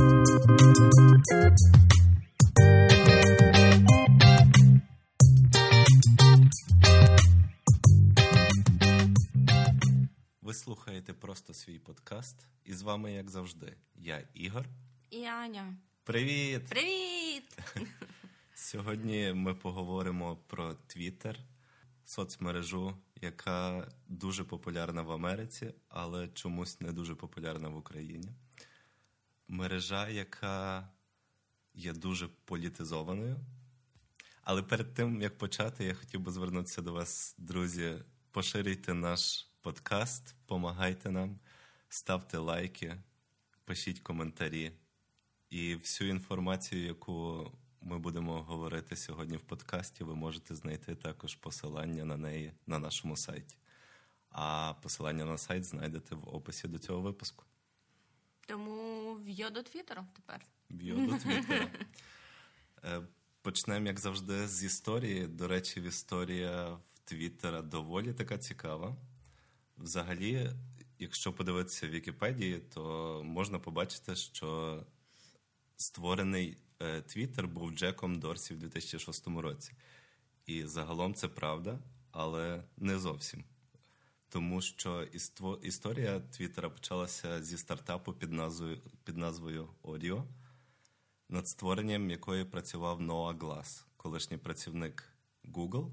Ви слухаєте просто свій подкаст, і з вами, як завжди, я Ігор. І Аня. Привіт! Привіт! Сьогодні ми поговоримо про Твіттер, соцмережу, яка дуже популярна в Америці, але чомусь не дуже популярна в Україні. Мережа, яка є дуже політизованою. Але перед тим як почати, я хотів би звернутися до вас, друзі. Поширюйте наш подкаст, помагайте нам, ставте лайки, пишіть коментарі. І всю інформацію, яку ми будемо говорити сьогодні в подкасті, ви можете знайти також посилання на неї на нашому сайті. А посилання на сайт знайдете в описі до цього випуску. Тому в'йо до Твіттера тепер. В'йо до Твіттера. Е, Почнемо, як завжди, з історії. До речі, історія в Твіттера доволі така цікава. Взагалі, якщо подивитися в Вікіпедії, то можна побачити, що створений е, Твіттер був Джеком Дорсі в 2006 році. І загалом це правда, але не зовсім. Тому що історія Твіттера почалася зі стартапу під назвою під назвою Audio, над створенням якої працював Ноа Глас, колишній працівник Google,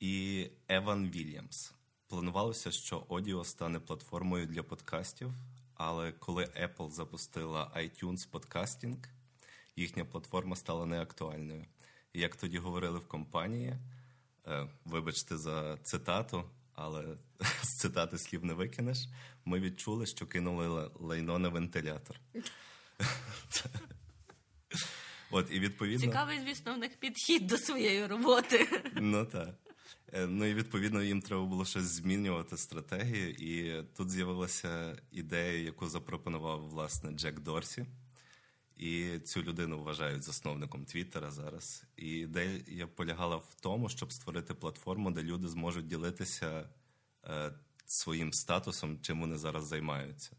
і Еван Вільямс. Планувалося, що Audio стане платформою для подкастів, але коли Apple запустила iTunes подкастінг, їхня платформа стала неактуальною. І як тоді говорили в компанії, е, вибачте за цитату, але з цитати слів не викинеш, ми відчули, що кинули лайно на вентилятор. От, і відповідно... Цікавий, звісно, в них підхід до своєї роботи. Ну так. Е, ну і відповідно їм треба було щось змінювати стратегію. І тут з'явилася ідея, яку запропонував власне Джек Дорсі. І цю людину вважають засновником Твіттера зараз. І ідея полягала в тому, щоб створити платформу, де люди зможуть ділитися е, своїм статусом, чим вони зараз займаються.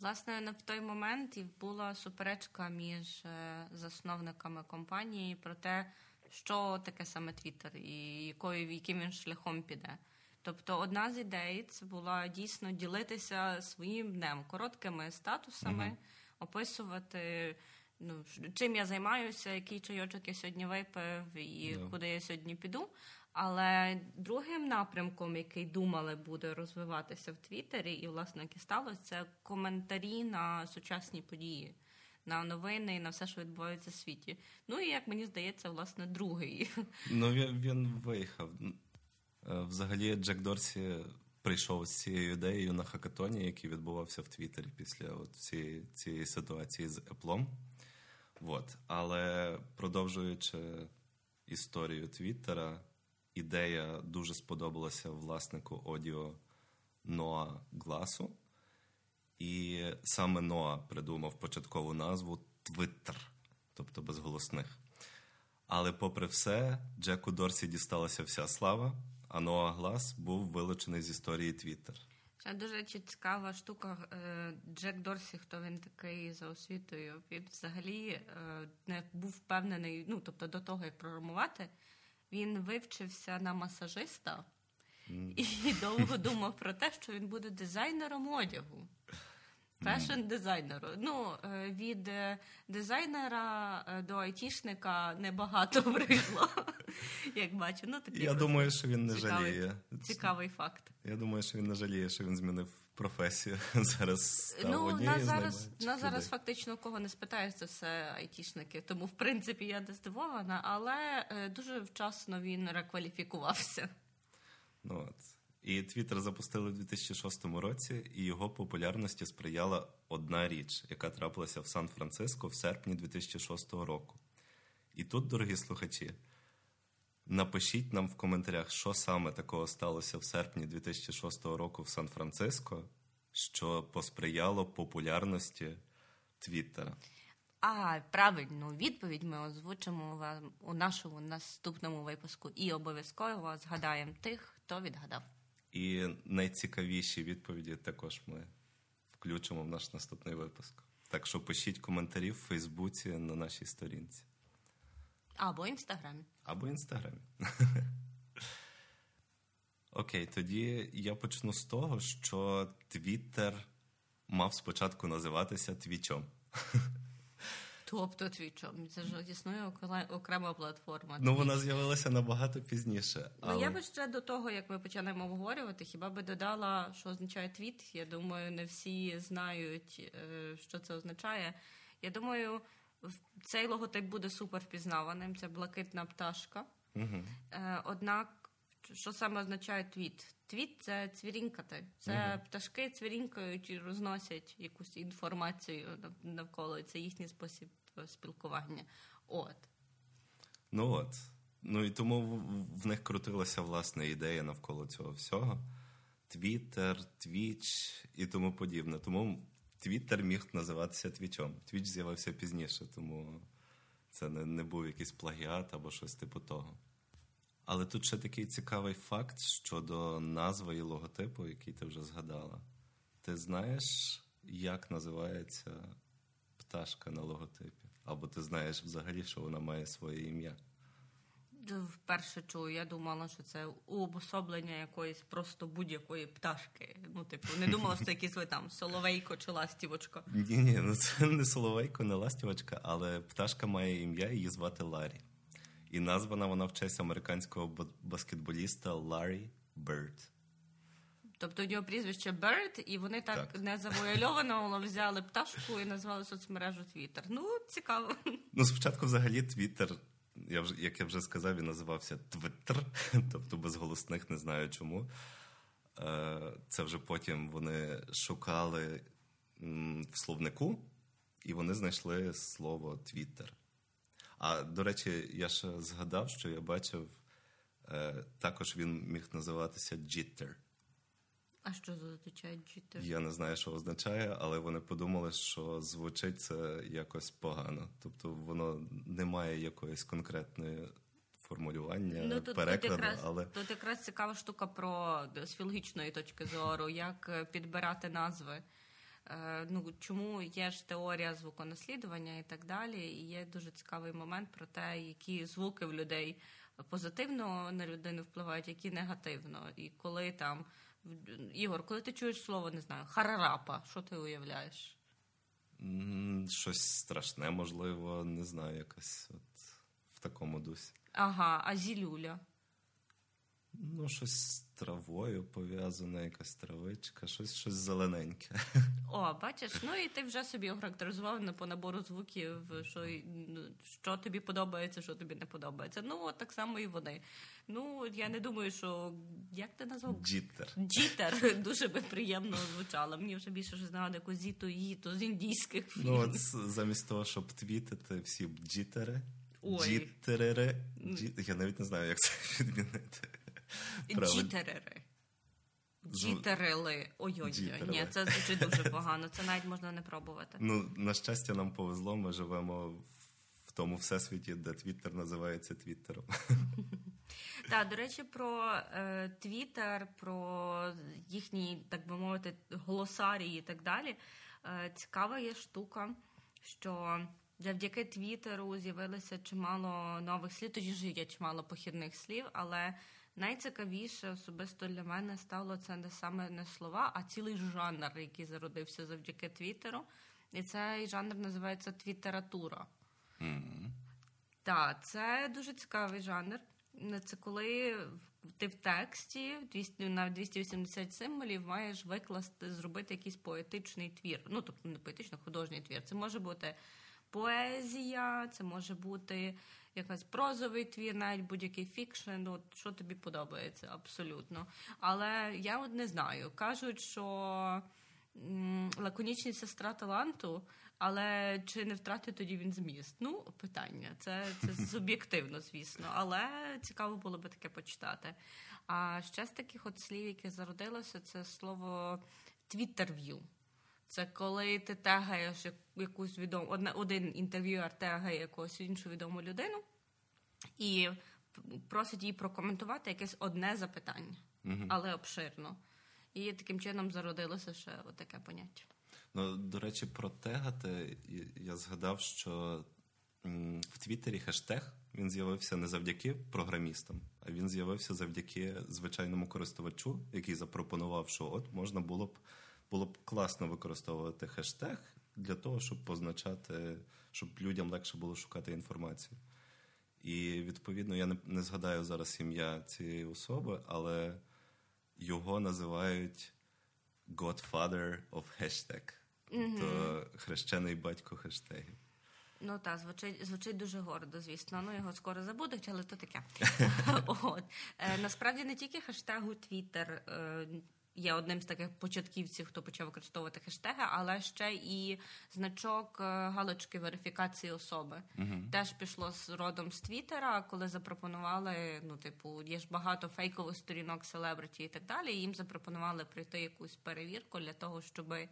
Власне, в той момент і була суперечка між е, засновниками компанії про те, що таке саме Твіттер і якою яким він шляхом піде. Тобто, одна з ідей це була дійсно ділитися своїм днем короткими статусами, uh-huh. Описувати. Ну, чим я займаюся, який чайочок я сьогодні випив і yeah. куди я сьогодні піду. Але другим напрямком, який думали, буде розвиватися в Твіттері, і власне як і сталося, це коментарі на сучасні події, на новини і на все, що відбувається в світі. Ну і як мені здається, власне, другий. Ну він, він виїхав. Взагалі, Джек Дорсі прийшов з цією ідеєю на хакатоні, який відбувався в Твіттері після от цієї, цієї ситуації з Еплом. От. Але продовжуючи історію Твіттера ідея дуже сподобалася власнику Одіо Ноа Гласу. І саме Ноа придумав початкову назву Twitter, тобто безголосних. Але, попри все, Джеку Дорсі дісталася вся слава, а Ноа Глас був вилучений з історії Твіттер. Це дуже цікава штука. Е, Джек Дорсі, хто він такий за освітою, він взагалі е, не був впевнений, ну тобто до того, як програмувати він вивчився на масажиста mm. і довго думав про те, що він буде дизайнером одягу. Fashion дизайнеру. Ну, е, від е, дизайнера е, до айтішника небагато прийшло. Як бачу. Ну, такий Я думаю, що він не цікавий, жаліє. Цікавий факт. Я думаю, що він не жаліє, що він змінив професію. Зараз став ну, на зараз, на зараз фактично кого не спитаєш, це все айтішники. Тому, в принципі, я не здивована, але дуже вчасно він рекваліфікувався. Ну, от. І Твіттер запустили в 2006 році, і його популярності сприяла одна річ, яка трапилася в Сан-Франциско в серпні 2006 року. І тут, дорогі слухачі, напишіть нам в коментарях, що саме такого сталося в серпні 2006 року в Сан-Франциско, що посприяло популярності Твіттера. А правильну відповідь ми озвучимо вам у нашому наступному випуску і обов'язково згадаємо тих, хто відгадав. І найцікавіші відповіді також ми включимо в наш наступний випуск. Так що пишіть коментарі в Фейсбуці на нашій сторінці. Або інстаграмі. Або інстаграмі. Окей, тоді я почну з того, що Твіттер мав спочатку називатися Твічом. Тобто твічом. Це ж існує окрема платформа. Ну, вона з'явилася набагато пізніше. Але... Ну, я би ще до того, як ми почнемо обговорювати, хіба би додала, що означає твіт. Я думаю, не всі знають, е, що це означає. Я думаю, цей логотип буде супер впізнаваним. Це блакитна пташка. Угу. Однак, що саме означає твіт? Твіт це цвірінькати. Це угу. пташки цвірінькають і розносять якусь інформацію навколо. Це їхній спосіб спілкування. От. Ну от. Ну і тому в них крутилася власне ідея навколо цього всього. Твіттер, Твіч і тому подібне. Тому Твіттер міг називатися Твічом. Твіч з'явився пізніше, тому це не, не був якийсь плагіат або щось типу того. Але тут ще такий цікавий факт щодо назви і логотипу, який ти вже згадала. Ти знаєш, як називається пташка на логотипі? Або ти знаєш взагалі, що вона має своє ім'я? Вперше чую, я думала, що це уособлення якоїсь просто будь-якої пташки. Ну, типу, не думала, що це якийсь там соловейко чи ластівочка. Ні, ні, ну це не соловейко, не ластівочка, але пташка має ім'я, її звати Ларі. І названа вона в честь американського баскетболіста Ларі Берд. Тобто у нього прізвище Bird, і вони так, так. незавуальовано взяли пташку і назвали соцмережу Твіттер. Ну, цікаво. Ну, спочатку, взагалі, Твіттер, я вже, як я вже сказав, він називався Твиттер, тобто без голосних, не знаю чому. Е, це вже потім вони шукали в словнику, і вони знайшли слово Твіттер. А до речі, я ще згадав, що я бачив, е, також він міг називатися Jitter. А що означає jitter? Я не знаю, що означає, але вони подумали, що звучить це якось погано. Тобто воно не має якоїсь конкретної формулювання, ну, тут, перекладу. Тут якраз, але тут якраз цікава штука про з філологічної точки зору, як е, підбирати назви. Е, ну чому є ж теорія звуконаслідування і так далі. І є дуже цікавий момент про те, які звуки в людей позитивно на людину впливають, які негативно. І коли там Ігор, коли ти чуєш слово, не знаю, харарапа, що ти уявляєш? Щось страшне, можливо, не знаю, якось от в такому дусі. Ага, а зілюля? Ну, щось з травою пов'язане, якась травичка, щось щось зелененьке. О, бачиш, ну і ти вже собі охарактеризував по набору звуків, що ну, що тобі подобається, що тобі не подобається. Ну, от так само і вони. Ну, я не думаю, що як ти назвав? Джіттер. Джіттер дуже би приємно звучало. Мені вже більше ж знала якусь зіту їту з індійських фільмів. Ну, от замість того, щоб твітити всі джітери. Джіттерери. Джі... Я навіть не знаю, як це відмінити. Джітерери. Джітерили. Ой-ой-ой. Ні, це звучить дуже погано. Це навіть можна не пробувати. Ну, на щастя, нам повезло. Ми живемо в тому всесвіті, де Твіттер називається Твіттером. Так, до речі, про е, Твіттер, про їхні, так би мовити, глосарії і так далі. Е, цікава є штука, що завдяки Твіттеру з'явилося чимало нових слів, тоді ж є чимало похідних слів, але найцікавіше особисто для мене стало це не саме не слова, а цілий жанр, який зародився завдяки Твіттеру. І цей жанр називається твітература. Mm-hmm. Так, це дуже цікавий жанр. Це коли ти в тексті 200, на 280 символів маєш викласти, зробити якийсь поетичний твір. Ну, тобто не поетично, художній твір. Це може бути поезія, це може бути якийсь прозовий твір, навіть будь-який фікшн, от що тобі подобається абсолютно. Але я от не знаю. Кажуть, що лаконічність сестра таланту, але чи не втратить тоді він зміст? Ну, питання. Це це суб'єктивно, звісно, але цікаво було би таке почитати. А ще з таких от слів, які зародилося, це слово твіттерв'ю. Це коли ти тегаєш якусь відому, одне, один інтерв'юер тегає якусь іншу відому людину і просить її прокоментувати якесь одне запитання, угу. але обширно. І таким чином зародилося ще таке поняття. Ну, до речі, про тегати я згадав, що в Твіттері хештег він з'явився не завдяки програмістам, а він з'явився завдяки звичайному користувачу, який запропонував, що от можна було б було б класно використовувати хештег для того, щоб позначати, щоб людям легше було шукати інформацію. І відповідно я не, не згадаю зараз ім'я цієї особи, але його називають Godfather of Hashtag. Тобто хрещений батько хештегів. Ну так, звучить звучить дуже гордо, звісно. Ну його скоро забудуть, але то таке. От е, насправді не тільки хештегу Twitter е, є одним з таких початківців, хто почав використовувати хештеги, але ще і значок е, галочки верифікації особи. Uh-huh. Теж пішло з родом з Твіттера, коли запропонували. Ну, типу, є ж багато фейкових сторінок селебриті і так далі. і Їм запропонували пройти якусь перевірку для того, щоби.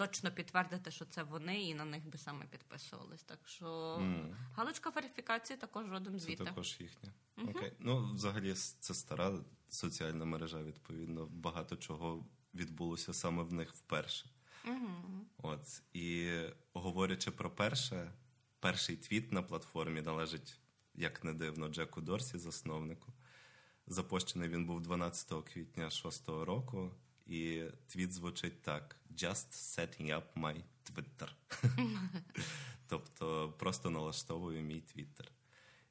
Точно підтвердити, що це вони, і на них би саме підписувались. Так що mm. галочка верифікації також родом звідти. Це також їхня. Mm-hmm. Окей. Ну, взагалі, це стара соціальна мережа, відповідно, багато чого відбулося саме в них вперше. Mm-hmm. От. І говорячи про перше, перший твіт на платформі належить, як не дивно, Джеку Дорсі, засновнику. Запущений він був 12 квітня 6-го року. І твіт звучить так: Just setting up my Twitter. тобто просто налаштовую мій Твіттер.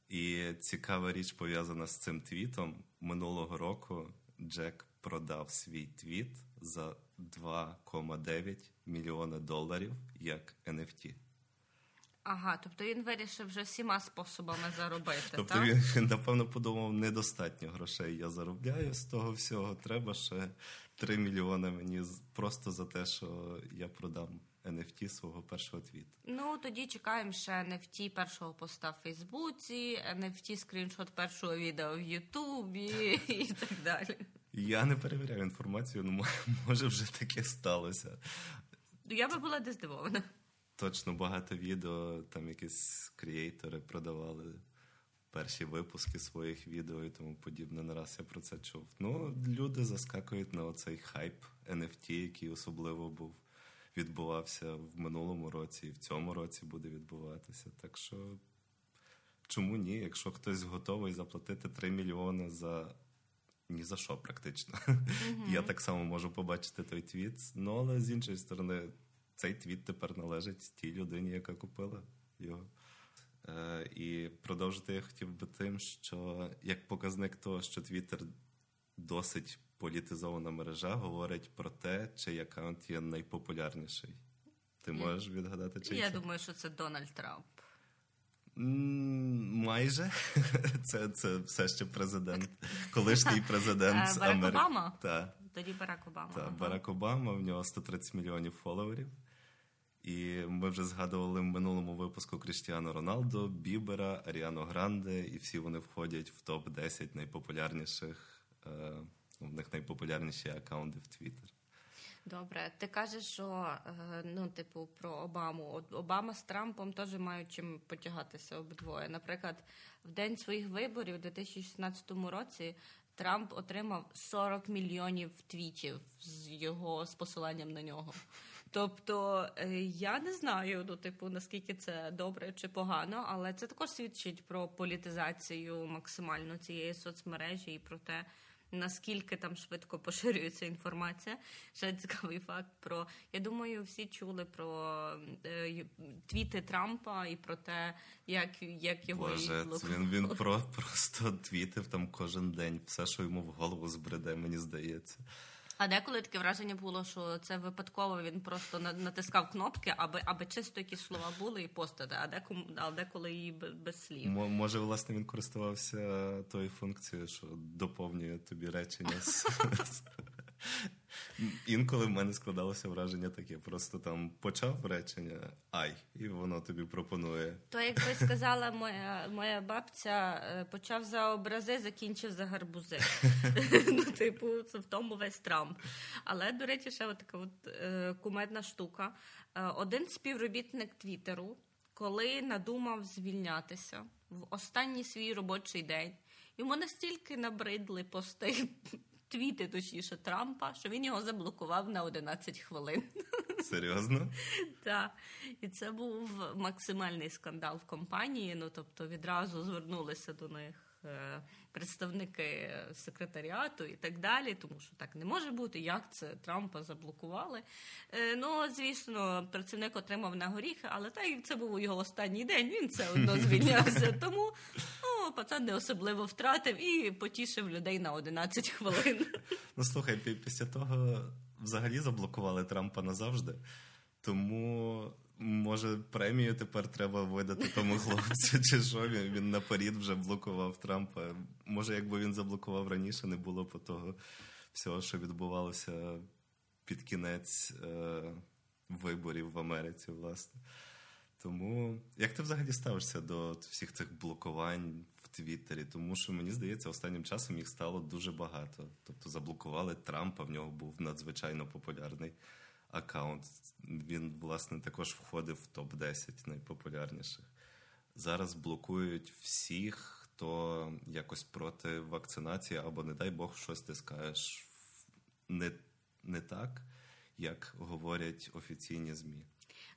І цікава річ пов'язана з цим твітом. Минулого року Джек продав свій твіт за 2,9 мільйона доларів як NFT. Ага, тобто він вирішив вже всіма способами заробити. Тобто так? він, він, напевно, подумав, недостатньо грошей я заробляю з того всього. Треба ще 3 мільйони мені просто за те, що я продам NFT свого першого твіту. Ну тоді чекаємо ще NFT першого поста в Фейсбуці, NFT скріншот першого відео в Ютубі і так далі. Я не перевіряю інформацію, ну може вже таке сталося. Я би була не здивована. Точно багато відео, там якісь креатори продавали перші випуски своїх відео і тому подібне. Не раз я про це чув. Ну, люди заскакують на оцей хайп NFT, який особливо був відбувався в минулому році і в цьому році буде відбуватися. Так що чому ні? Якщо хтось готовий заплатити 3 мільйони за. Ні за що, практично. Mm-hmm. Я так само можу побачити той твіт. Ну, але з іншої сторони, цей твіт тепер належить тій людині, яка купила його. Е, І продовжити я хотів би тим, що як показник того, що Твіттер досить політизована мережа, говорить про те, чий аккаунт є найпопулярніший. Ти можеш відгадати, чий Я це? думаю, що це Дональд Трамп. Майже це це все ще президент, колишній президент Барак Обама? Тоді Барак Обама. Барак Обама, в нього 130 мільйонів фоловерів. І ми вже згадували в минулому випуску Крістіану Роналдо, Бібера, Аріану Гранде, і всі вони входять в топ 10 найпопулярніших. Е, в них найпопулярніші аккаунти в Твіттер. Добре, ти кажеш, що е, ну, типу, про Обаму. Обама з Трампом теж мають чим потягатися обидвоє. Наприклад, в день своїх виборів у 2016 році Трамп отримав 40 мільйонів твітів з його з посиланням на нього. Тобто е, я не знаю, ну, типу, наскільки це добре чи погано, але це також свідчить про політизацію максимально цієї соцмережі і про те, наскільки там швидко поширюється інформація. Ще цікавий факт про я думаю, всі чули про е, твіти Трампа і про те, як як його Боже, він він про просто твітив там кожен день. Все, що йому в голову збреде, мені здається. А деколи таке враження було, що це випадково він просто натискав кнопки, аби аби чисто якісь слова були і постати, а декому а деколи і без слів. М- може, власне, він користувався тою функцією, що доповнює тобі речення. Інколи в мене складалося враження таке. Просто там почав речення ай, і воно тобі пропонує. То, як би сказала моя моя бабця, е, почав за образи, закінчив за гарбузи. Ну, типу, це в тому весь Трамп. Але, до речі, ще така от е, кумедна штука. Е, один співробітник Твіттеру, коли надумав звільнятися в останній свій робочий день, йому настільки набридли пости твіти точніше Трампа, що він його заблокував на 11 хвилин. Серйозно? Так. І це був максимальний скандал в компанії. Ну тобто відразу звернулися до них представники секретаріату і так далі, тому що так не може бути. Як це Трампа заблокували? Е, ну, звісно, працівник отримав на горіхи, але так як це був його останній день, він це одно звільнявся. Тому ну, пацан не особливо втратив і потішив людей на 11 хвилин. Ну слухай, після того взагалі заблокували Трампа назавжди. Тому, може, премію тепер треба видати тому хлопцю, чи що він, наперед вже блокував Трампа. Може, якби він заблокував раніше, не було б того всього, що відбувалося під кінець е, виборів в Америці, власне. Тому як ти взагалі ставишся до всіх цих блокувань в Твіттері? Тому що мені здається, останнім часом їх стало дуже багато. Тобто заблокували Трампа, в нього був надзвичайно популярний аккаунт. Він, власне, також входив в топ-10 найпопулярніших. Зараз блокують всіх, хто якось проти вакцинації, або, не дай Бог, щось ти скажеш не, не так, як говорять офіційні ЗМІ.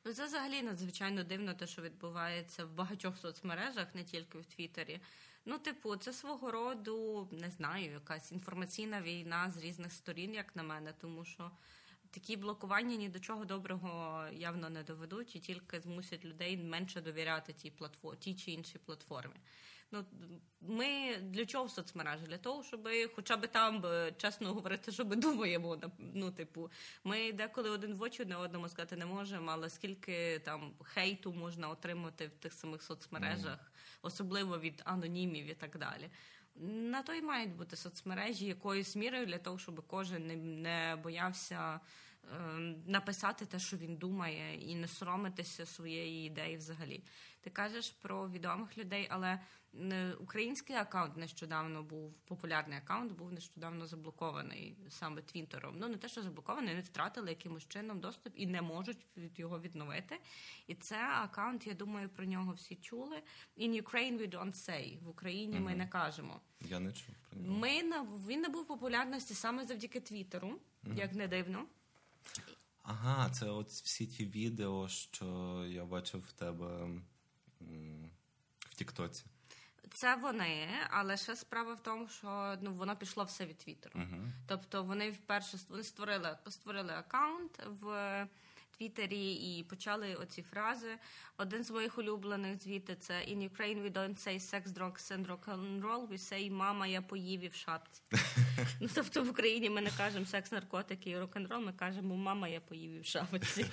Ну, це взагалі надзвичайно дивно, те, що відбувається в багатьох соцмережах, не тільки в Твіттері. Ну, типу, це свого роду не знаю, якась інформаційна війна з різних сторін, як на мене, тому що такі блокування ні до чого доброго явно не доведуть і тільки змусять людей менше довіряти тій платформі, тій чи іншій платформі. Ну, Ми для чого в соцмережі? Для того, щоб хоча б там чесно говорити, що ми думаємо. Ну, типу, ми деколи один в очі одне одному сказати не можемо, але скільки там хейту можна отримати в тих самих соцмережах, особливо від анонімів і так далі. На то й мають бути соцмережі якоюсь мірою для того, щоб кожен не, не боявся е, написати те, що він думає, і не соромитися своєї ідеї взагалі. Ти кажеш про відомих людей, але український аккаунт нещодавно був популярний аккаунт, був нещодавно заблокований саме Твіттером. Ну не те, що заблокований, не втратили якимось чином доступ і не можуть його відновити. І це аккаунт, я думаю, про нього всі чули. In Ukraine we don't say. в Україні угу. ми не кажемо. Я не чув про нього. Ми на він набув популярності саме завдяки Твіттеру, угу. як не дивно. Ага, це от всі ті відео, що я бачив в тебе в Тіктоці. Це вони, але ще справа в тому, що ну воно пішло все від Твіттеру. Uh-huh. Тобто вони вперше вони створили створили аккаунт в Твіттері і почали оці фрази. Один з моїх улюблених звідти це In Ukraine we don't say sex, drugs and rock and roll, we say мама, я поїв і в шапці. ну тобто в Україні ми не кажемо секс, наркотики і рок-н-рол, ми кажемо мама, я поїв і в шапці.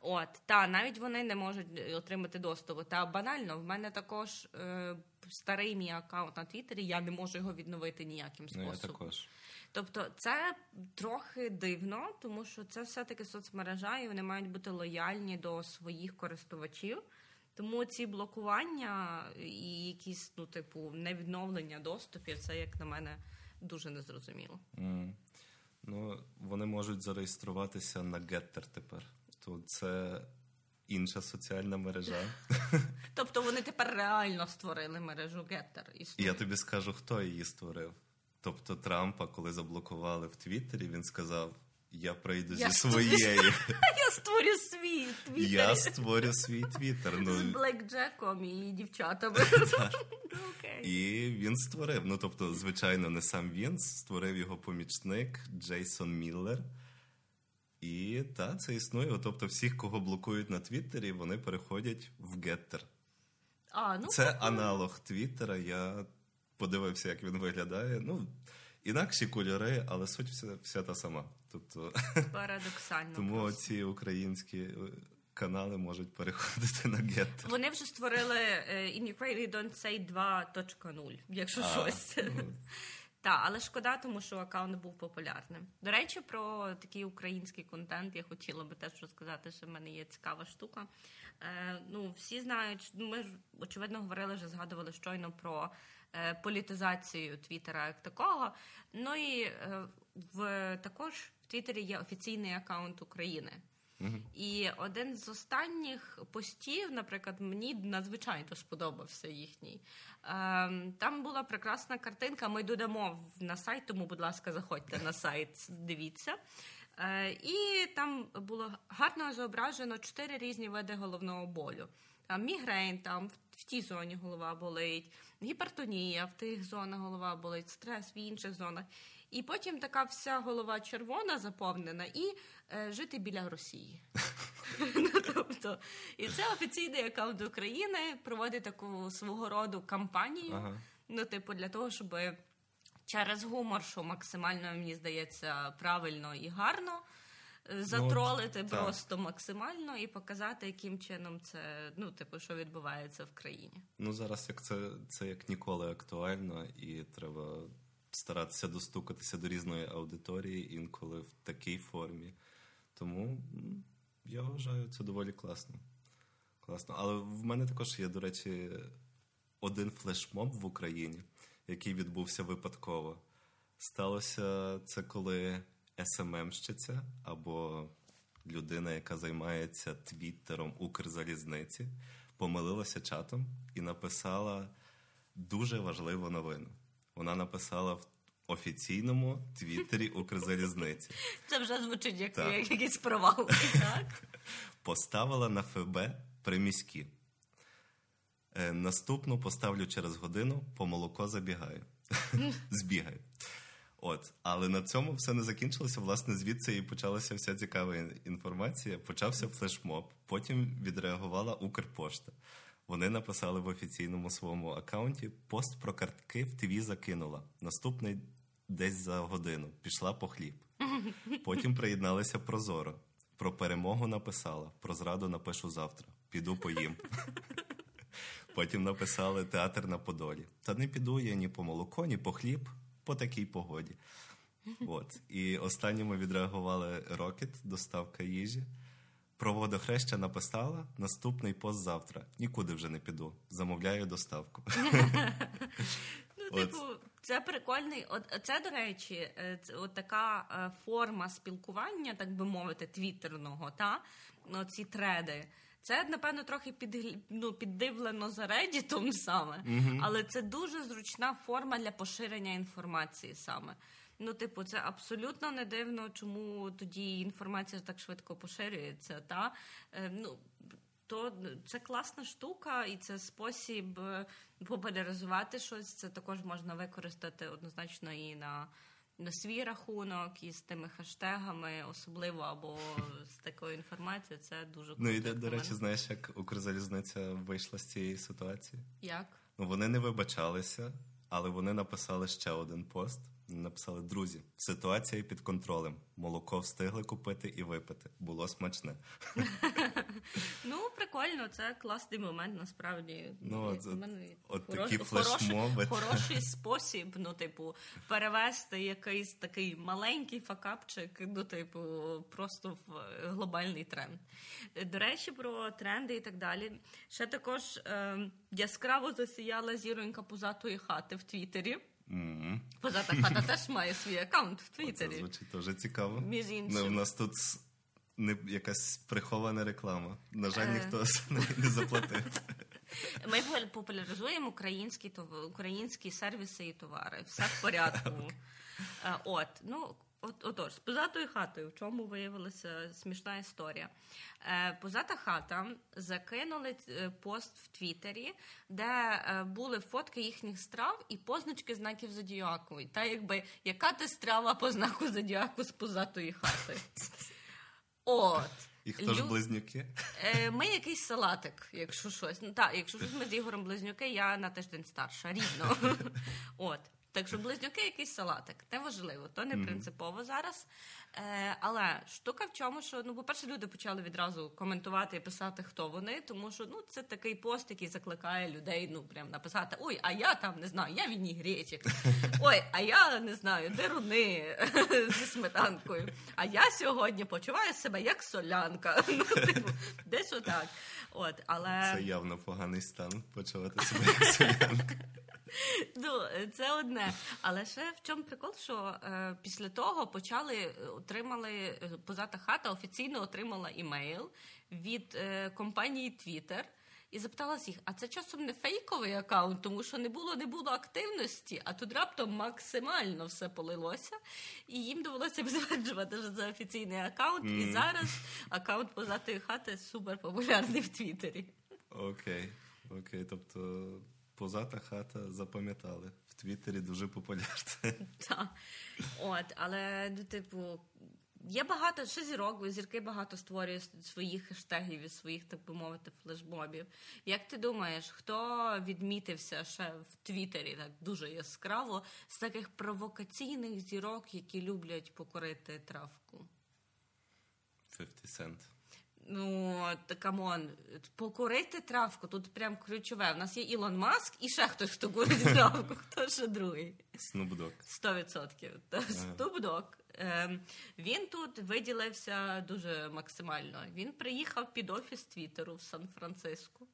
От та навіть вони не можуть отримати доступу. Та банально в мене також е, старий мій аккаунт на Твіттері, я не можу його відновити ніяким способом. Ну, я також. Тобто, це трохи дивно, тому що це все-таки соцмережа, і вони мають бути лояльні до своїх користувачів. Тому ці блокування і якісь, ну, типу, невідновлення доступів, це як на мене дуже незрозуміло. Mm. Ну, вони можуть зареєструватися на Getter тепер. То це інша соціальна мережа. Тобто вони тепер реально створили мережу Getter. І Я тобі скажу, хто її створив. Тобто Трампа, коли заблокували в Твіттері, він сказав: Я прийду зі своєю. Я створю свій твіттер. Я створю свій твіттер. Ну... З Блекджеком і дівчатами. І він створив. Ну тобто, звичайно, не сам він створив його помічник Джейсон Міллер. І та, це існує. Тобто, всіх, кого блокують на Твіттері, вони переходять в Getter. А, ну, Це аналог Твіттера. Я подивився, як він виглядає. Ну, інакші кольори, але суть вся, вся та сама. Тобто, Парадоксально. Тому просто. ці українські е, канали можуть переходити на Getter. Вони вже створили uh, In Ukraine Don't Say 2.0, якщо а, щось. Ну. Так, але шкода, тому що аккаунт був популярним. До речі, про такий український контент я хотіла би теж розказати, що в мене є цікава штука. Е, Ну, всі знають, ми ж очевидно говорили, вже згадували щойно про е, політизацію Твіттера як такого. Ну і е, в також в Твіттері є офіційний аккаунт України. І один з останніх постів, наприклад, мені надзвичайно сподобався їхній. Ем, там була прекрасна картинка. Ми додамо на сайт, тому, будь ласка, заходьте на сайт, дивіться. Е, і там було гарно зображено чотири різні види головного болю. Там мігрень, там в тій зоні голова болить, гіпертонія, в тих зонах голова болить, стрес в інших зонах. І потім така вся голова червона заповнена, і жити біля Росії. ну, тобто, І це офіційний аккаунт України проводить таку свого роду кампанію. Ага. Ну, типу, для того, щоб через гумор, що максимально мені здається правильно і гарно. Е, ну, затролити ну, просто так. максимально і показати, яким чином це ну, типу, що відбувається в країні. Ну зараз як це це як ніколи актуально, і треба старатися достукатися до різної аудиторії інколи в такій формі. Тому я вважаю це доволі класно. Класно. Але в мене також є, до речі, один флешмоб в Україні, який відбувся випадково. Сталося це коли СММщиця або людина, яка займається твіттером Укрзалізниці, помилилася чатом і написала дуже важливу новину. Вона написала в офіційному твіттері Укрзалізниці. Це вже звучить як, як якийсь провал. так? Поставила на ФБ приміські. Е, наступну поставлю через годину, по молоко забігаю. Збігаю. От, але на цьому все не закінчилося. Власне, звідси і почалася вся цікава інформація. Почався флешмоб. Потім відреагувала Укрпошта. Вони написали в офіційному своєму аккаунті пост про картки в ТВ закинула. Наступний десь за годину пішла по хліб. Потім приєдналися Прозоро. Про перемогу написала. Про зраду напишу завтра. Піду поїм. Потім написали театр на Подолі. Та не піду я ні по молоко, ні по хліб по такій погоді. От. І останніми відреагували Рокет, доставка їжі. Про водохреща написала наступний пост завтра. Нікуди вже не піду. Замовляю доставку. Типу, це прикольний. От це, до речі, е, от така е, форма спілкування, так би мовити, твіттерного, та ці треди. Це, напевно, трохи під, ну, піддивлено за Reddit саме, mm-hmm. але це дуже зручна форма для поширення інформації саме. Ну, типу, це абсолютно не дивно, чому тоді інформація так швидко поширюється. Та? Е, ну, то це класна штука, і це спосіб е, популяризувати щось. Це також можна використати однозначно і на на свій рахунок і з тими хештегами, особливо або з такою інформацією, це дуже круто. Ну і до речі, знаєш, як Укрзалізниця вийшла з цієї ситуації? Як? Ну вони не вибачалися, але вони написали ще один пост. Написали друзі, ситуація під контролем. Молоко встигли купити і випити. Було смачне. Ну, прикольно, це класний момент. Насправді Ну, от, от такі флешмоби. Хороший спосіб, ну, типу, перевести якийсь такий маленький факапчик, ну, типу, просто в глобальний тренд. До речі, про тренди і так далі. Ще також е, яскраво засіяла зіронька пузатої хати в Твіттері. Позата хата теж має свій аккаунт в Твіттері. Це звучить дуже цікаво. Між іншим. Ну, у нас тут не якась прихована реклама. На жаль, е. ніхто не заплатив. Ми популяризуємо українські українські сервіси і товари. Все в порядку. Е, от, ну От, Отож, з позатою хатою, в чому виявилася смішна історія. Е, Позата хата закинули е, пост в Твіттері, де е, були фотки їхніх страв і позначки знаків зодіаку. І Та якби яка ти страва по знаку зодіаку з позатої хати? От. І хто Лю... ж близнюки? Е, Ми якийсь салатик, якщо щось. Ну так, якщо щось ми з Ігорем близнюки, я на тиждень старша, рідно. От. Так що близнюки якийсь салатик, не важливо, то не принципово зараз. Е, Але штука в чому, що ну, по-перше, люди почали відразу коментувати і писати, хто вони, тому що ну це такий пост, який закликає людей ну прям написати: Ой, а я там не знаю, я вінігречик. Ой, а я не знаю, деруни зі сметанкою. А я сьогодні почуваю себе як солянка. Ну, типу, десь отак. От, але... Це явно поганий стан почувати себе як солянка. Ну, це одне. Але ще в чому прикол, що е, після того почали е, отримали е, позата хата офіційно отримала імейл від е, компанії Twitter і запиталась їх: а це часом не фейковий аккаунт, тому що не було не було активності, а тут раптом максимально все полилося, і їм довелося підтверджувати, що це офіційний аккаунт. Mm. І зараз аккаунт позатої хати супер популярний в Твіттері. Окей, окей, тобто. Позата хата запам'ятали. В Твіттері дуже популярна. Так. От, але, ну, типу, є багато ще зірок, зірки багато створює своїх хештегів і своїх, так би мовити, флешмобів. Як ти думаєш, хто відмітився ще в Твіттері так дуже яскраво з таких провокаційних зірок, які люблять покорити травку? 50 Cent. Ну, come on, покурити травку, тут прям ключове. У нас є Ілон Маск і ще хтось, хто курить травку, хто ще другий. Snoop Dogg. Сто відсотків. Snoop Dogg. Ем, він тут виділився дуже максимально. Він приїхав під офіс Твіттеру в Сан-Франциско.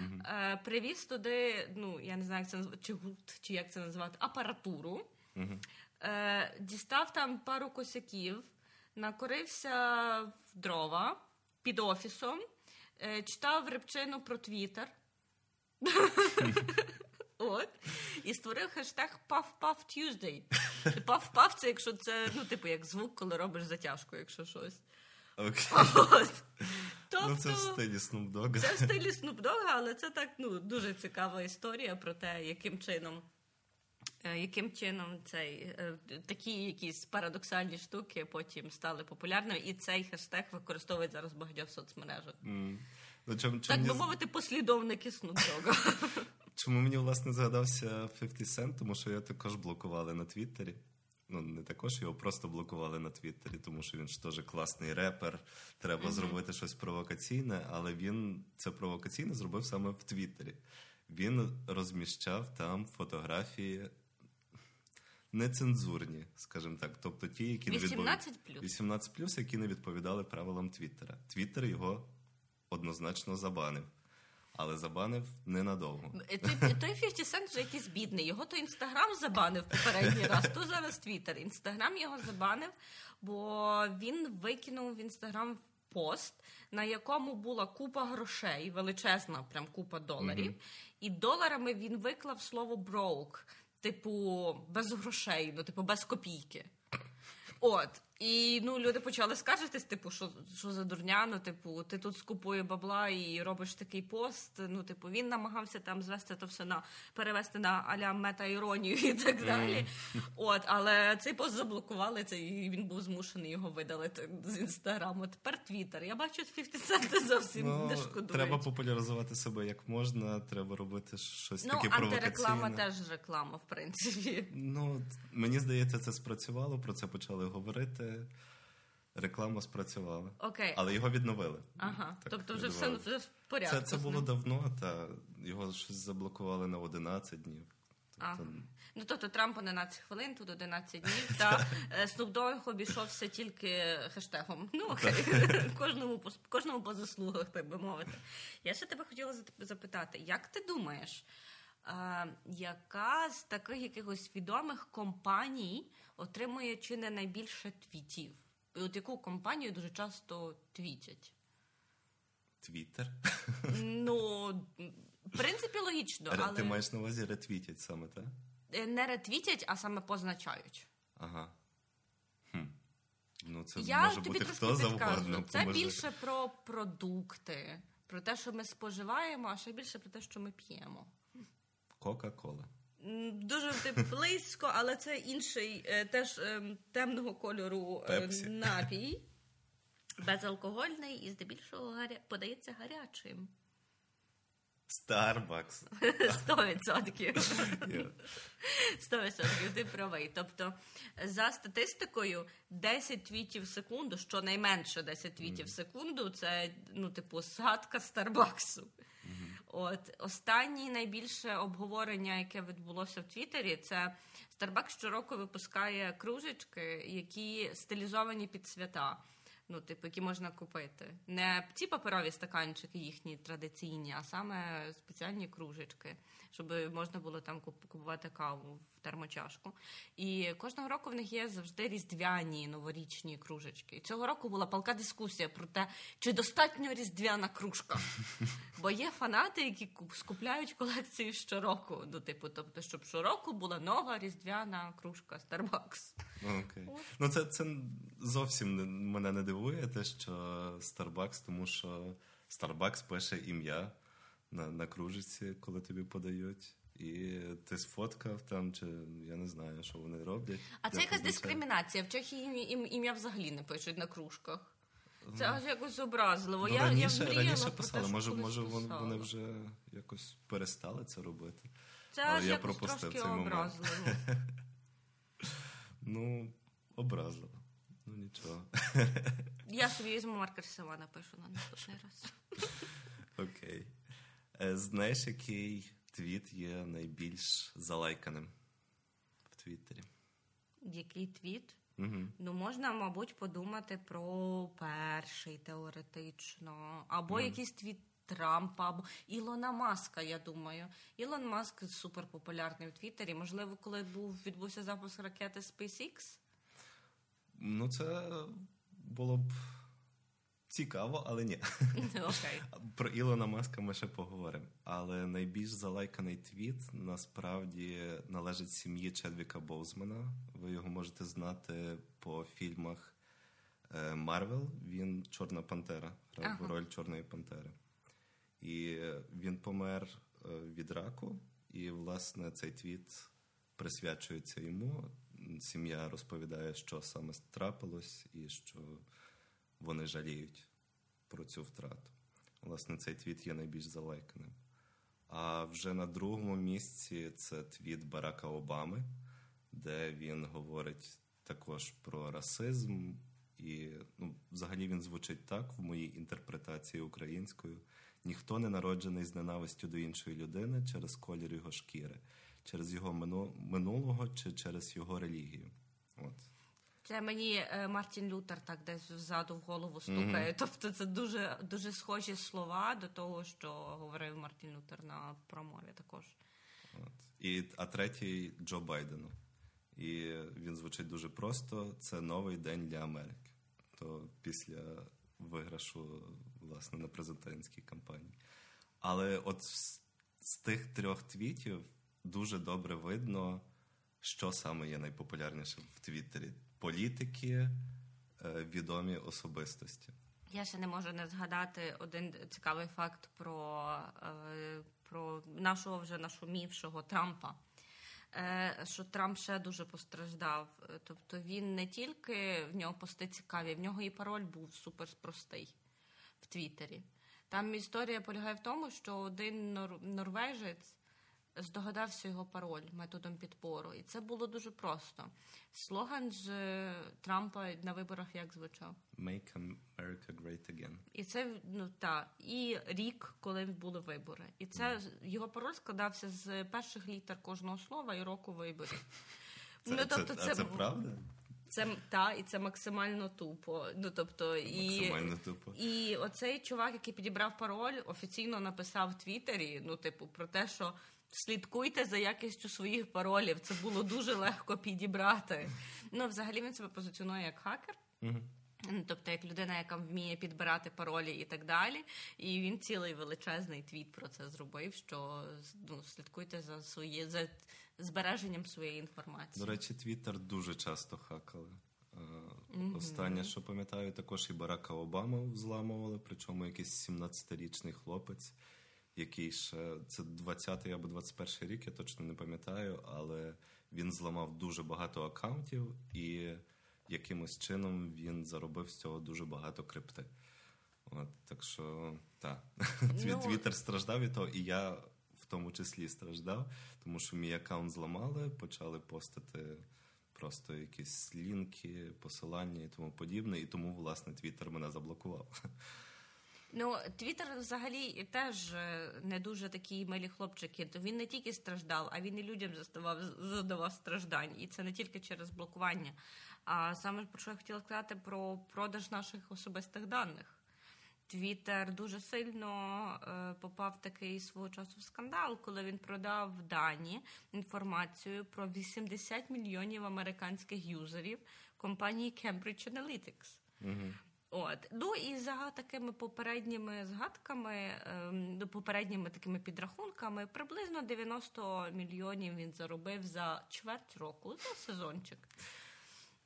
Uh-huh. Привіз туди, ну я не знаю, як це називати, чи гурт, чи як це називати, апаратуру, uh-huh. дістав там пару косяків, накорився в дрова під офісом, е, читав репчину про Твіттер. От. І створив хештег Puff-Puff Tuesday. Puff-Puff це якщо це, ну, типу, як звук, коли робиш затяжку, якщо щось. Okay. Тобто, ну, Це в стилі Snoop Dogg. Це в стилі Snoop Dogg, але це так ну, дуже цікава історія про те, яким чином яким чином цей е, такі якісь парадоксальні штуки потім стали популярними, і цей хештег використовують зараз в багатьох соцмережах? Mm. Ну, чому, чому так би мовити, послідовники Снупдога. Чому мені власне згадався 50 Cent, тому що його також блокували на Твіттері. Ну, не також його просто блокували на Твіттері, тому що він ж теж класний репер, треба mm-hmm. зробити щось провокаційне, але він це провокаційне зробив саме в Твіттері. Він розміщав там фотографії нецензурні, скажімо так. Тобто ті, які 18 не відпов... 18 плюс, які не відповідали правилам Твіттера. Твіттер його однозначно забанив. Але забанив ненадовго. Той, той 50 Cent вже якийсь бідний. Його то інстаграм забанив попередній раз, то зараз Твіттер. Інстаграм його забанив, бо він викинув в інстаграм пост, на якому була купа грошей, величезна, прям купа доларів. Mm-hmm. І доларами він виклав слово broke типу, без грошей, ну, типу, без копійки. От. І ну, люди почали скаржитись, типу, що що за дурня, ну, типу, ти тут скупує бабла і робиш такий пост. Ну, типу, він намагався там звести то все на перевести на аля мета-іронію і так далі. Mm. От, але цей пост заблокували це, і він був змушений його видалити з інстаграму. Тепер Твіттер. Я бачу 50 Cent зовсім ну, не шкодують. Треба популяризувати себе як можна, треба робити щось ну, таке провокаційне. Ну, антиреклама теж реклама, в принципі. Ну, мені здається, це спрацювало, про це почали говорити реклама спрацювала. Окей. Але його відновили. Ага. Так, тобто вже все, все в порядку. Це це було давно, та його щось заблокували на 11 днів. Тобто... Ага. Ну, тобто Трамп 11 хвилин, тут 11 днів, та Snoop Dogg обійшовся тільки хештегом. Ну, окей. кожному по кожному по заслугах, так би мовити. Я ще тебе хотіла запитати, як ти думаєш, яка з таких якихось відомих компаній отримує чи не найбільше твітів? І от яку компанію дуже часто твітять? Твіттер? Ну, в принципі, логічно. але... Ти маєш на увазі ретвітять саме, так? Е, не ретвітять, а саме позначають. Ага. Хм. Ну, це Я може тобі бути хто завгодно. Це більше про продукти, про те, що ми споживаємо, а ще більше про те, що ми п'ємо. Кока-кола. Дуже близько, але це інший е, теж ем, темного кольору е, напій. Безалкогольний і здебільшого гаря... подається гарячим. Старбакс. Сто відсотків. Сто відсотків, ти правий. Тобто, за статистикою, 10 твітів в секунду, щонайменше 10 твітів в секунду, це ну, типу, згадка Старбаксу. От останнє найбільше обговорення, яке відбулося в Твіттері, це Starbucks щороку випускає кружечки, які стилізовані під свята. Ну, типу, які можна купити. Не ці паперові стаканчики їхні традиційні, а саме спеціальні кружечки, щоб можна було там купувати каву в термочашку. І кожного року в них є завжди різдвяні новорічні кружечки. І цього року була палка дискусія про те, чи достатньо різдвяна кружка. Бо є фанати, які скупляють колекцію щороку. Ну, типу, тобто, щоб щороку була нова різдвяна кружка Starbucks. Окей. Ну, це це зовсім мене не дивує, те, що Starbucks, тому що Starbucks пише ім'я на на кружиці, коли тобі подають. І ти сфоткав там, чи я не знаю, що вони роблять. А це якась дискримінація. В Чехії ім'я взагалі не пишуть на кружках. Це аж якось образливо. Ну, я раніше я раніше писали. Те, може, може вони вже якось перестали це робити. Це Але аж я якось пропустив трошки цей образливо. Ну, образливо. Нічого. Я собі візьму маркер села напишу на наступний раз. Окей. Е, знаєш, який твіт є найбільш залайканим в Твіттері? Який твіт? Угу. Ну, можна, мабуть, подумати про перший теоретично, або угу. якийсь твіт Трампа, або Ілона Маска, я думаю. Ілон Маск суперпопулярний в Твіттері. Можливо, коли був відбувся запуск ракети SpaceX? Ну, це було б цікаво, але ні. Okay. Про Ілона Маска ми ще поговоримо. Але найбільш залайканий твіт насправді належить сім'ї Чедвіка Боузмана. Ви його можете знати по фільмах Marvel. Він Чорна Пантера, грав ага. роль Чорної Пантери. І він помер від раку. І, власне, цей твіт присвячується йому. Сім'я розповідає, що саме трапилось, і що вони жаліють про цю втрату. Власне, цей твіт є найбільш залайканим. А вже на другому місці це твіт Барака Обами, де він говорить також про расизм. І ну, взагалі він звучить так в моїй інтерпретації українською: ніхто не народжений з ненавистю до іншої людини через колір його шкіри, через його минулого чи через його релігію. От. Це мені е, Мартін Лютер так десь ззаду в голову стукає. Mm-hmm. Тобто це дуже дуже схожі слова до того, що говорив Мартін Лютер на промові також. От. І, А третій Джо Байдену. І він звучить дуже просто: це новий день для Америки. То після виграшу власне на президентській кампанії. Але от з, з тих трьох твітів дуже добре видно, що саме є найпопулярніше в Твіттері політики, е, відомі особистості. Я ще не можу не згадати один цікавий факт про е, про нашого вже нашумівшого Трампа. Е, що Трамп ще дуже постраждав. Тобто він не тільки в нього пости цікаві, в нього і пароль був супер простий в Твіттері. Там історія полягає в тому, що один норвежець здогадався його пароль методом підпору. І це було дуже просто. Слоган ж е, Трампа на виборах як звучав? Make America Great Again. І це ну та і рік, коли були вибори. І це mm. його пароль складався з перших літер кожного слова і року виборів. Це, ну, тобто, це, це, це правда? Це та і це максимально тупо. Ну тобто, і максимально тупо. І оцей чувак, який підібрав пароль, офіційно написав в Твіттері, ну, типу, про те, що слідкуйте за якістю своїх паролів. Це було дуже легко підібрати. Ну, взагалі він себе позиціонує як хакер. Угу. Тобто, як людина, яка вміє підбирати паролі і так далі. І він цілий величезний твіт про це зробив. Що ну, слідкуйте за своє за збереженням своєї інформації. До речі, Твіттер дуже часто хакали. Mm-hmm. Останнє, що пам'ятаю, також і Барака Обама взламували, причому якийсь 17-річний хлопець який ще це 20-й або 21-й рік, я точно не пам'ятаю, але він зламав дуже багато аккаунтів, і якимось чином він заробив з цього дуже багато крипти. От, Так що так, ну... Твіттер страждав від того, і я в тому числі страждав, тому що мій аккаунт зламали, почали постати. Просто якісь лінки, посилання і тому подібне, і тому, власне, Твіттер мене заблокував. Ну, Твіттер взагалі теж е, не дуже такий милі хлопчики. То він не тільки страждав, а він і людям заставав задавав страждань. І це не тільки через блокування. А саме про що я хотіла сказати про продаж наших особистих даних. Твіттер дуже сильно е, попав такий свого часу в скандал, коли він продав дані інформацію про 80 мільйонів американських юзерів компанії Cambridge Analytics. Угу. От ну і за такими попередніми згадками, ем, ну, попередніми такими підрахунками, приблизно 90 мільйонів він заробив за чверть року за сезончик.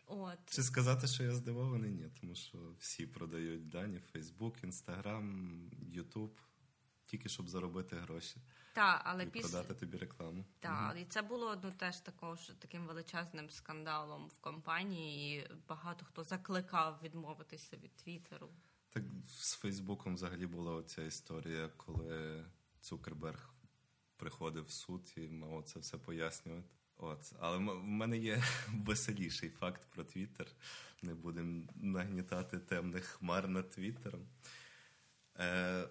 От. Чи сказати, що я здивований? Ні, тому що всі продають дані: Facebook, Instagram, YouTube, тільки щоб заробити гроші. Та, але і після... продати тобі рекламу. Так, угу. і це було ну, теж також таким величезним скандалом в компанії. і Багато хто закликав відмовитися від Твіттеру. Так з Фейсбуком взагалі була ця історія, коли Цукерберг приходив в суд і мав це все пояснювати. От, але в мене є веселіший факт про Твіттер. Не будемо нагнітати темних хмар над Твіттером. Е,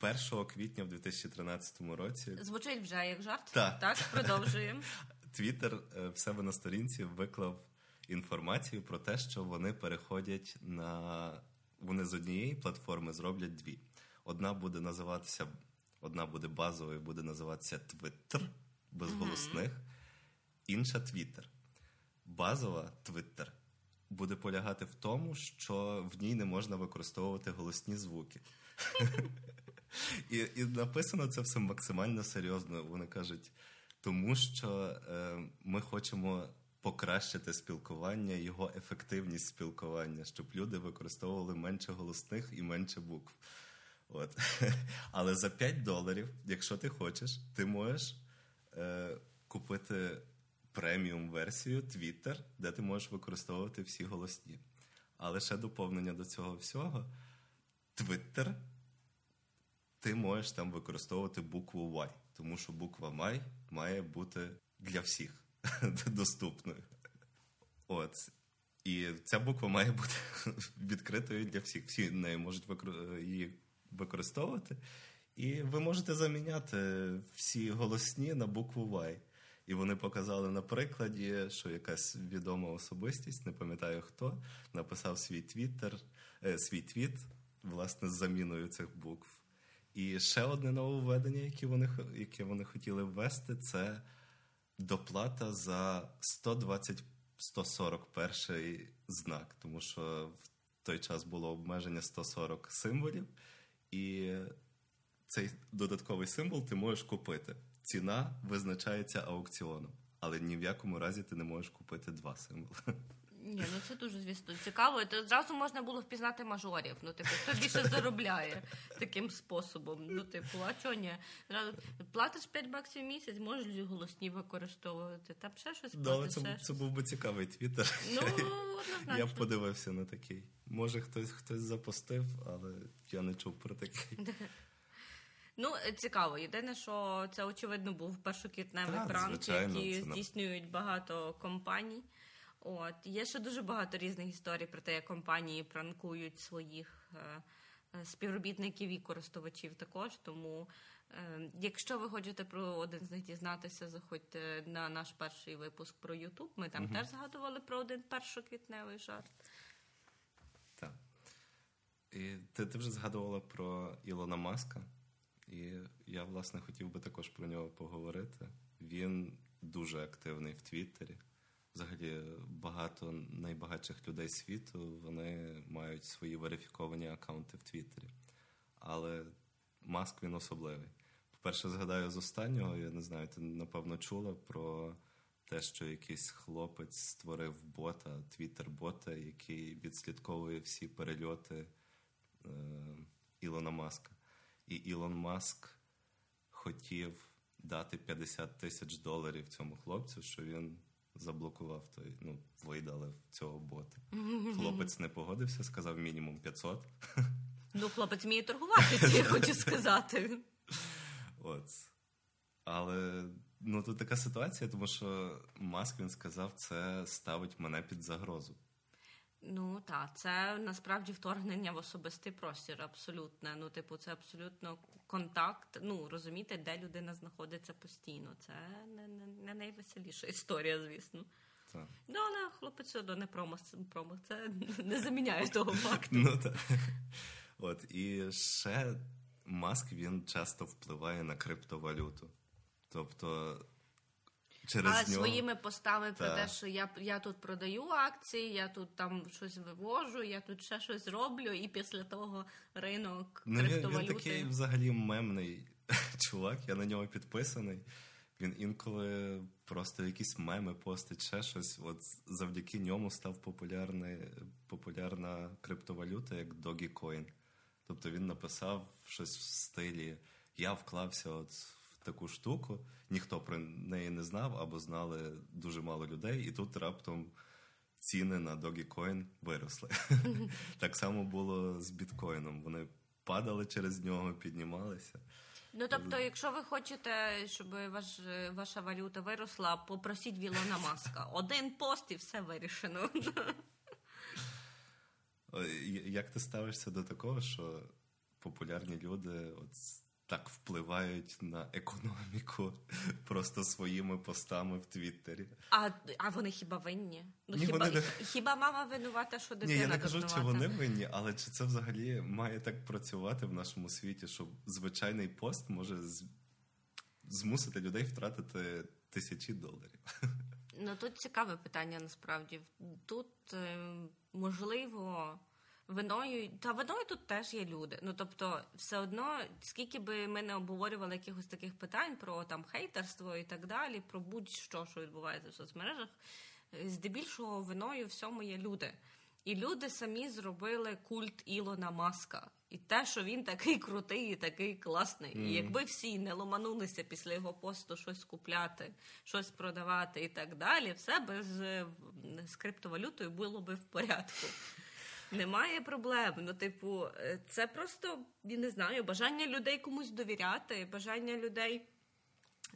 1 квітня в 2013 році звучить вже як жарт. Так, так продовжуємо. Твіттер в себе на сторінці виклав інформацію про те, що вони переходять на вони з однієї платформи зроблять дві. Одна буде називатися, одна буде базовою, буде називатися Twitter без голосних. Mm-hmm інша Твіттер. Базова Твіттер буде полягати в тому, що в ній не можна використовувати голосні звуки. І і написано це все максимально серйозно. Вони кажуть, тому що е, ми хочемо покращити спілкування, його ефективність спілкування, щоб люди використовували менше голосних і менше букв. От. Але за 5 доларів, якщо ти хочеш, ти можеш е, купити преміум версію Twitter, де ти можеш використовувати всі голосні. Але ще доповнення до цього всього: Twitter, ти можеш там використовувати букву Y, тому що буква Y має бути для всіх доступною. От. І ця буква має бути відкритою для всіх. Всі неї можуть її використовувати. І ви можете заміняти всі голосні на букву Y. І вони показали на прикладі, що якась відома особистість, не пам'ятаю хто, написав свій твіттер, е, свій твіт, власне, з заміною цих букв. І ще одне нововведення, яке вони яке вони хотіли ввести, це доплата за 120 141 знак, тому що в той час було обмеження 140 символів, і цей додатковий символ ти можеш купити. Ціна визначається аукціоном, але ні в якому разі ти не можеш купити два символи. Ні, ну це дуже звісно цікаво. То зразу можна було впізнати мажорів. Ну, типу, хто більше заробляє таким способом. Ну, типу, а чого ні? Зразу платиш 5 баксів в місяць, можеш голосні використовувати. Там ще щось платиш, це, ще це був би цікавий твіттер. Ну, Я б подивився на такий. Може, хтось хтось запостив, але я не чув про такий. Ну, цікаво. Єдине, що це очевидно був першоквітневий пранк, який здійснюють багато компаній. От є ще дуже багато різних історій про те, як компанії пранкують своїх е, е, співробітників і користувачів також. Тому, е, якщо ви хочете про один з них дізнатися, заходьте на наш перший випуск про Ютуб. Ми там угу. теж згадували про один першоквітневий жарт. Так. І ти, ти вже згадувала про Ілона Маска. І я, власне, хотів би також про нього поговорити. Він дуже активний в Твіттері. Взагалі, багато найбагатших людей світу вони мають свої верифіковані аккаунти в Твіттері. Але маск він особливий. По-перше, згадаю з останнього, я не знаю, ти напевно чула про те, що якийсь хлопець створив бота, твіттер-бота, який відслідковує всі перельоти е, Ілона Маска. І Ілон Маск хотів дати 50 тисяч доларів цьому хлопцю, що він заблокував той, ну, видалив цього бота. Хлопець не погодився, сказав мінімум 500. Ну, хлопець вміє торгуватися, я хочу сказати. От. Але ну, тут така ситуація, тому що Маск він сказав, це ставить мене під загрозу. Ну так, це насправді вторгнення в особистий простір, абсолютно. Ну, типу, це абсолютно контакт. Ну розумієте, де людина знаходиться постійно. Це не не, не найвеселіша історія, звісно. Так. Ну, але хлопець одно не промах, промах. Це не заміняє того факту. Ну так. От і ще маск він часто впливає на криптовалюту. Тобто через а нього... своїми постами про те, що я, я тут продаю акції, я тут там щось вивожу, я тут ще щось роблю, і після того ринок Ну, він, він такий взагалі мемний чувак, я на нього підписаний. Він інколи просто якісь меми постить, ще щось. От завдяки ньому став популярний, популярна криптовалюта, як Dogecoin. Тобто він написав щось в стилі Я вклався от таку штуку, ніхто про неї не знав або знали дуже мало людей, і тут раптом ціни на Dogecoin виросли. так само було з біткоїном. Вони падали через нього, піднімалися. Ну тобто, якщо ви хочете, щоб ваш, ваша валюта виросла, попросіть Вілона Маска. Один пост і все вирішено. Як ти ставишся до такого, що популярні люди от так впливають на економіку просто своїми постами в Твіттері? А, а вони хіба винні? Ну Ні, хіба, вони хіба мама винувата, що дитина Ні, я не кажу, дурнувата? чи вони винні, але чи це взагалі має так працювати в нашому світі, що звичайний пост може з- змусити людей втратити тисячі доларів? Ну тут цікаве питання насправді. Тут е, можливо. Виною та виною тут теж є люди. Ну тобто, все одно, скільки би ми не обговорювали якихось таких питань про там хейтерство і так далі, про будь-що, що відбувається в соцмережах, е, здебільшого виною всьому є люди. І люди самі зробили культ Ілона Маска. І те, що він такий крутий і такий класний. І якби всі не ломанулися після його посту щось купляти, щось продавати і так далі, все без е, з криптовалютою було би в порядку. Немає проблем. Ну, типу, е, це просто я не знаю, бажання людей комусь довіряти, бажання людей.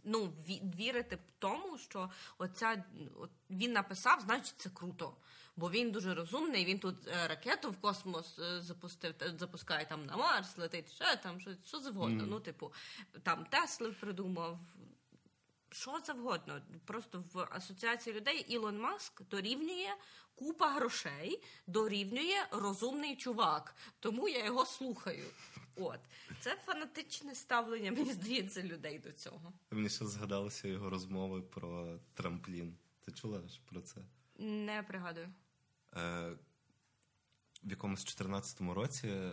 Ну, вірити в тому, що оця от він написав, значить це круто. Бо він дуже розумний, він тут е, ракету в космос е, запустив, запускає там на Марс, летить ще там, що, що завгодно. Ну, типу, там Тесли придумав, що завгодно. Просто в асоціації людей Ілон Маск дорівнює купа грошей, дорівнює розумний чувак. Тому я його слухаю. От це фанатичне ставлення, мені здається, людей до цього. Мені ще згадалися його розмови про трамплін. Ти чула ж про це? Не пригадую. Е, в якомусь 14-му році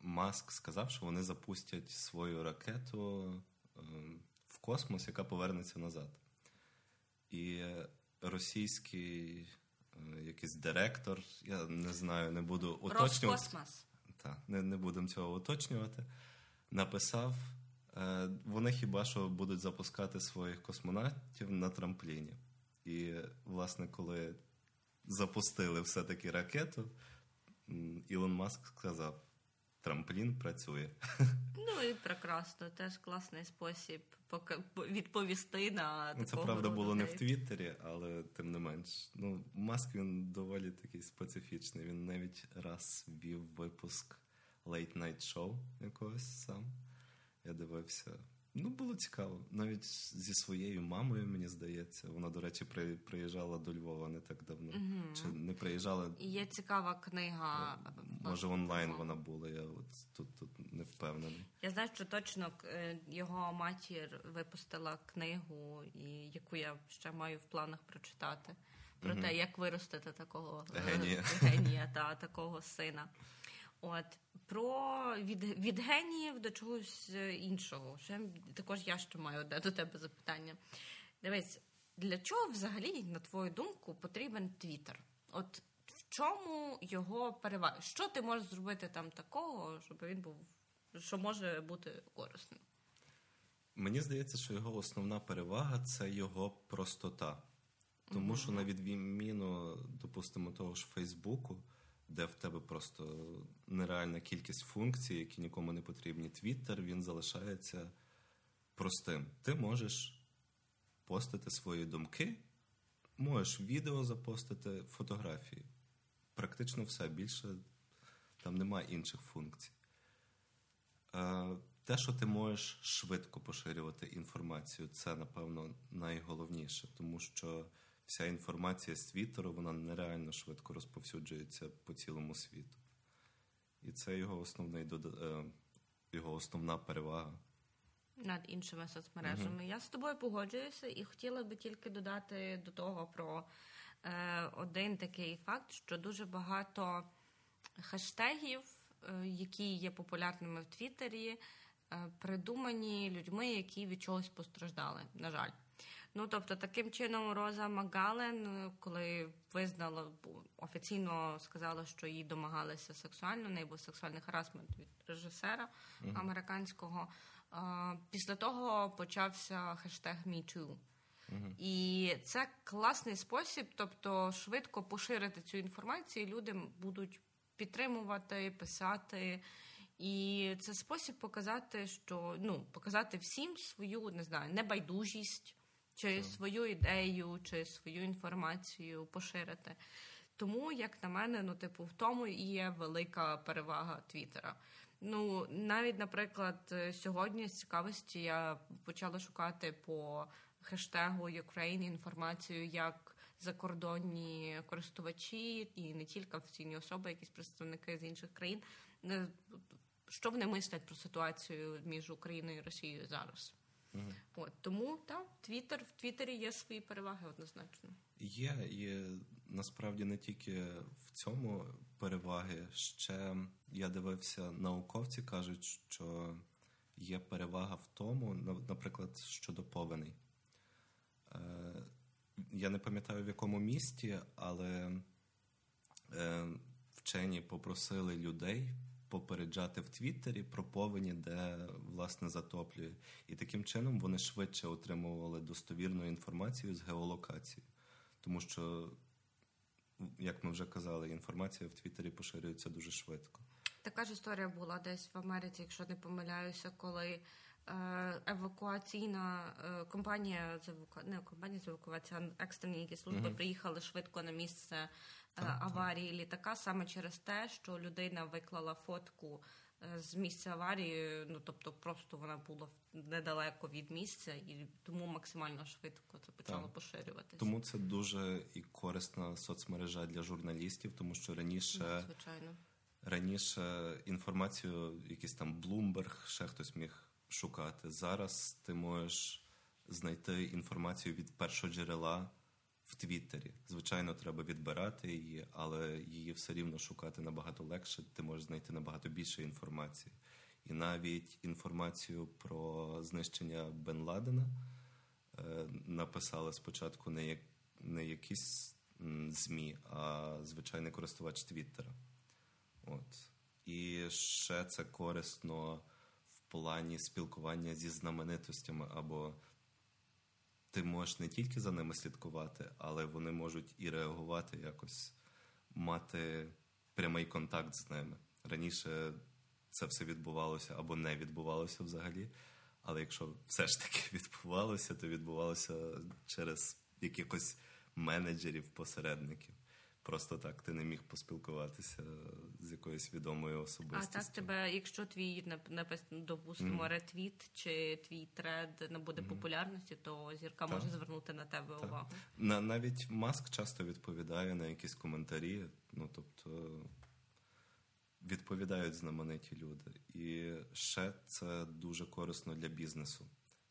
Маск сказав, що вони запустять свою ракету е, в космос, яка повернеться назад. І російський е, якийсь директор, я не знаю, не буду уточнювати. Роскосмос. Так, не, не будемо цього уточнювати. Написав, е, вони хіба що будуть запускати своїх космонавтів на трампліні. І, власне, коли запустили все-таки ракету, Ілон Маск сказав: трамплін працює. Ну і прекрасно, теж класний спосіб відповісти на Ну, це правда роду було не в. Твіттері, але тим не менш. Ну, Маск він доволі такий специфічний. Він навіть раз вів випуск Late Night Show якогось сам. Я дивився. Ну, було цікаво. Навіть зі своєю мамою, мені здається. Вона, до речі, при, приїжджала до Львова не так давно. Чи не приїжджала? Є цікава книга. Може, онлайн вона була. Я от тут, тут не впевнений. Я знаю, що точно е, його матір випустила книгу, яку я ще маю в планах прочитати. Про те, як виростити такого е, Генія. генія та такого сина. От про від, від геніїв до чогось е, іншого. Ще також я ще маю одне до тебе запитання. Дивись, для чого взагалі, на твою думку, потрібен Твіттер? От в чому його перевага? Що ти можеш зробити там такого, щоб він був, що може бути корисним? Мені здається, що його основна перевага це його простота. Тому що, на відміну, допустимо, того ж Фейсбуку, де в тебе просто нереальна кількість функцій, які нікому не потрібні. Твіттер він залишається простим. Ти можеш постити свої думки, можеш відео запостити, фотографії. практично все більше там немає інших функцій. Е, те, що ти можеш швидко поширювати інформацію, це, напевно, найголовніше, тому що вся інформація з Твіттеру вона нереально швидко розповсюджується по цілому світу. І це його основний е, його основна перевага. Над іншими соцмережами. Uh-huh. Я з тобою погоджуюся і хотіла би тільки додати до того про е, один такий факт, що дуже багато хештегів, е, які є популярними в Твіттері, е, придумані людьми, які від чогось постраждали. На жаль. Ну тобто, таким чином, Роза Магален, коли визнала офіційно сказала, що їй домагалися сексуально, не був сексуальний харасмент від режисера uh-huh. американського. Після того почався хештег MeToo. Uh-huh. І це класний спосіб, тобто швидко поширити цю інформацію. Люди будуть підтримувати, писати. І це спосіб показати, що ну показати всім свою не знаю, небайдужість, чи так. свою ідею, чи свою інформацію поширити. Тому, як на мене, ну типу, в тому і є велика перевага Твіттера. Ну, навіть, наприклад, сьогодні з цікавості я почала шукати по хештегу Ukraine інформацію, як закордонні користувачі і не тільки офіційні особи, якісь представники з інших країн. Е, що вони мислять про ситуацію між Україною і Росією зараз? Mm-hmm. От тому так, Твіттер в Твіттері є свої переваги однозначно. Є і насправді не тільки в цьому переваги. Ще я дивився, науковці кажуть, що є перевага в тому, наприклад, щодо повеней. Е, я не пам'ятаю в якому місті, але е, вчені попросили людей попереджати в Твіттері про повені, де власне затоплює. І таким чином вони швидше отримували достовірну інформацію з геолокації. Тому що, як ми вже казали, інформація в Твіттері поширюється дуже швидко. Така ж історія була десь в Америці, якщо не помиляюся, коли евакуаційна е, компанія з еваку... не компанія з евакуації, а екстрені які служби mm приїхали швидко на місце е, так, аварії так. літака саме через те, що людина виклала фотку з місця аварії, ну тобто просто вона була недалеко від місця, і тому максимально швидко це почало так. поширюватися. Тому це дуже і корисна соцмережа для журналістів, тому що раніше ну, звичайно раніше інформацію, якийсь там Bloomberg, ще хтось міг шукати. Зараз ти можеш знайти інформацію від першого джерела в Твіттері. Звичайно, треба відбирати її, але її все рівно шукати набагато легше. Ти можеш знайти набагато більше інформації. І навіть інформацію про знищення Бен Ладена е, написали спочатку не як не якісь ЗМІ, а звичайний користувач Твіттера. От. І ще це корисно плані спілкування зі знаменитостями або ти можеш не тільки за ними слідкувати, але вони можуть і реагувати якось, мати прямий контакт з ними. Раніше це все відбувалося або не відбувалося взагалі. Але якщо все ж таки відбувалося, то відбувалося через якихось менеджерів, посередників. Просто так ти не міг поспілкуватися з якоюсь відомою особистістю. А так тебе, якщо твій написано, допустимо, mm. ретвіт чи твій тред набуде mm. популярності, то зірка так. може звернути на тебе так. увагу. На навіть маск часто відповідає на якісь коментарі. Ну тобто відповідають знамениті люди, і ще це дуже корисно для бізнесу.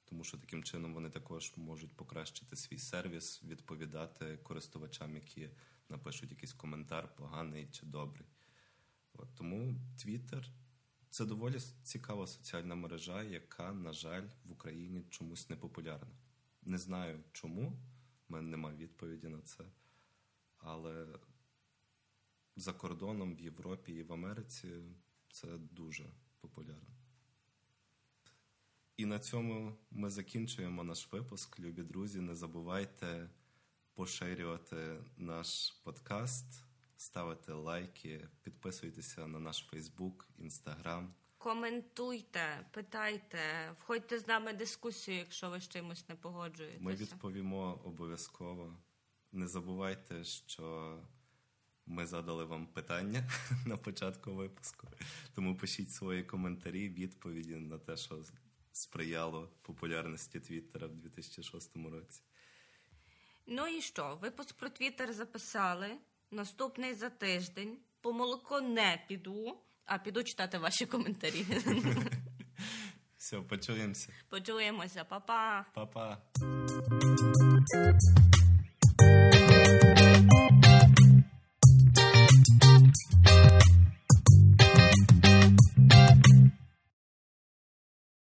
Тому що таким чином вони також можуть покращити свій сервіс, відповідати користувачам, які напишуть якийсь коментар, поганий чи добрий. От, Тому Twitter це доволі цікава соціальна мережа, яка, на жаль, в Україні чомусь не популярна. Не знаю чому, в мене немає відповіді на це. Але за кордоном в Європі і в Америці це дуже популярно. І на цьому ми закінчуємо наш випуск. Любі друзі. Не забувайте поширювати наш подкаст, ставити лайки, підписуйтеся на наш Фейсбук, Інстаграм. Коментуйте, питайте, входьте з нами в дискусію, якщо ви з чимось не погоджуєтеся. Ми відповімо обов'язково. Не забувайте, що Ми задали вам питання на початку випуску. Тому пишіть свої коментарі, відповіді на те, що сприяло популярності Твіттера в 2006 році. Ну і що? Випуск про Твіттер записали. Наступний за тиждень. По молоко не піду, а піду читати ваші коментарі. Все, почуємося. Почуємося, Па-па! Па-па.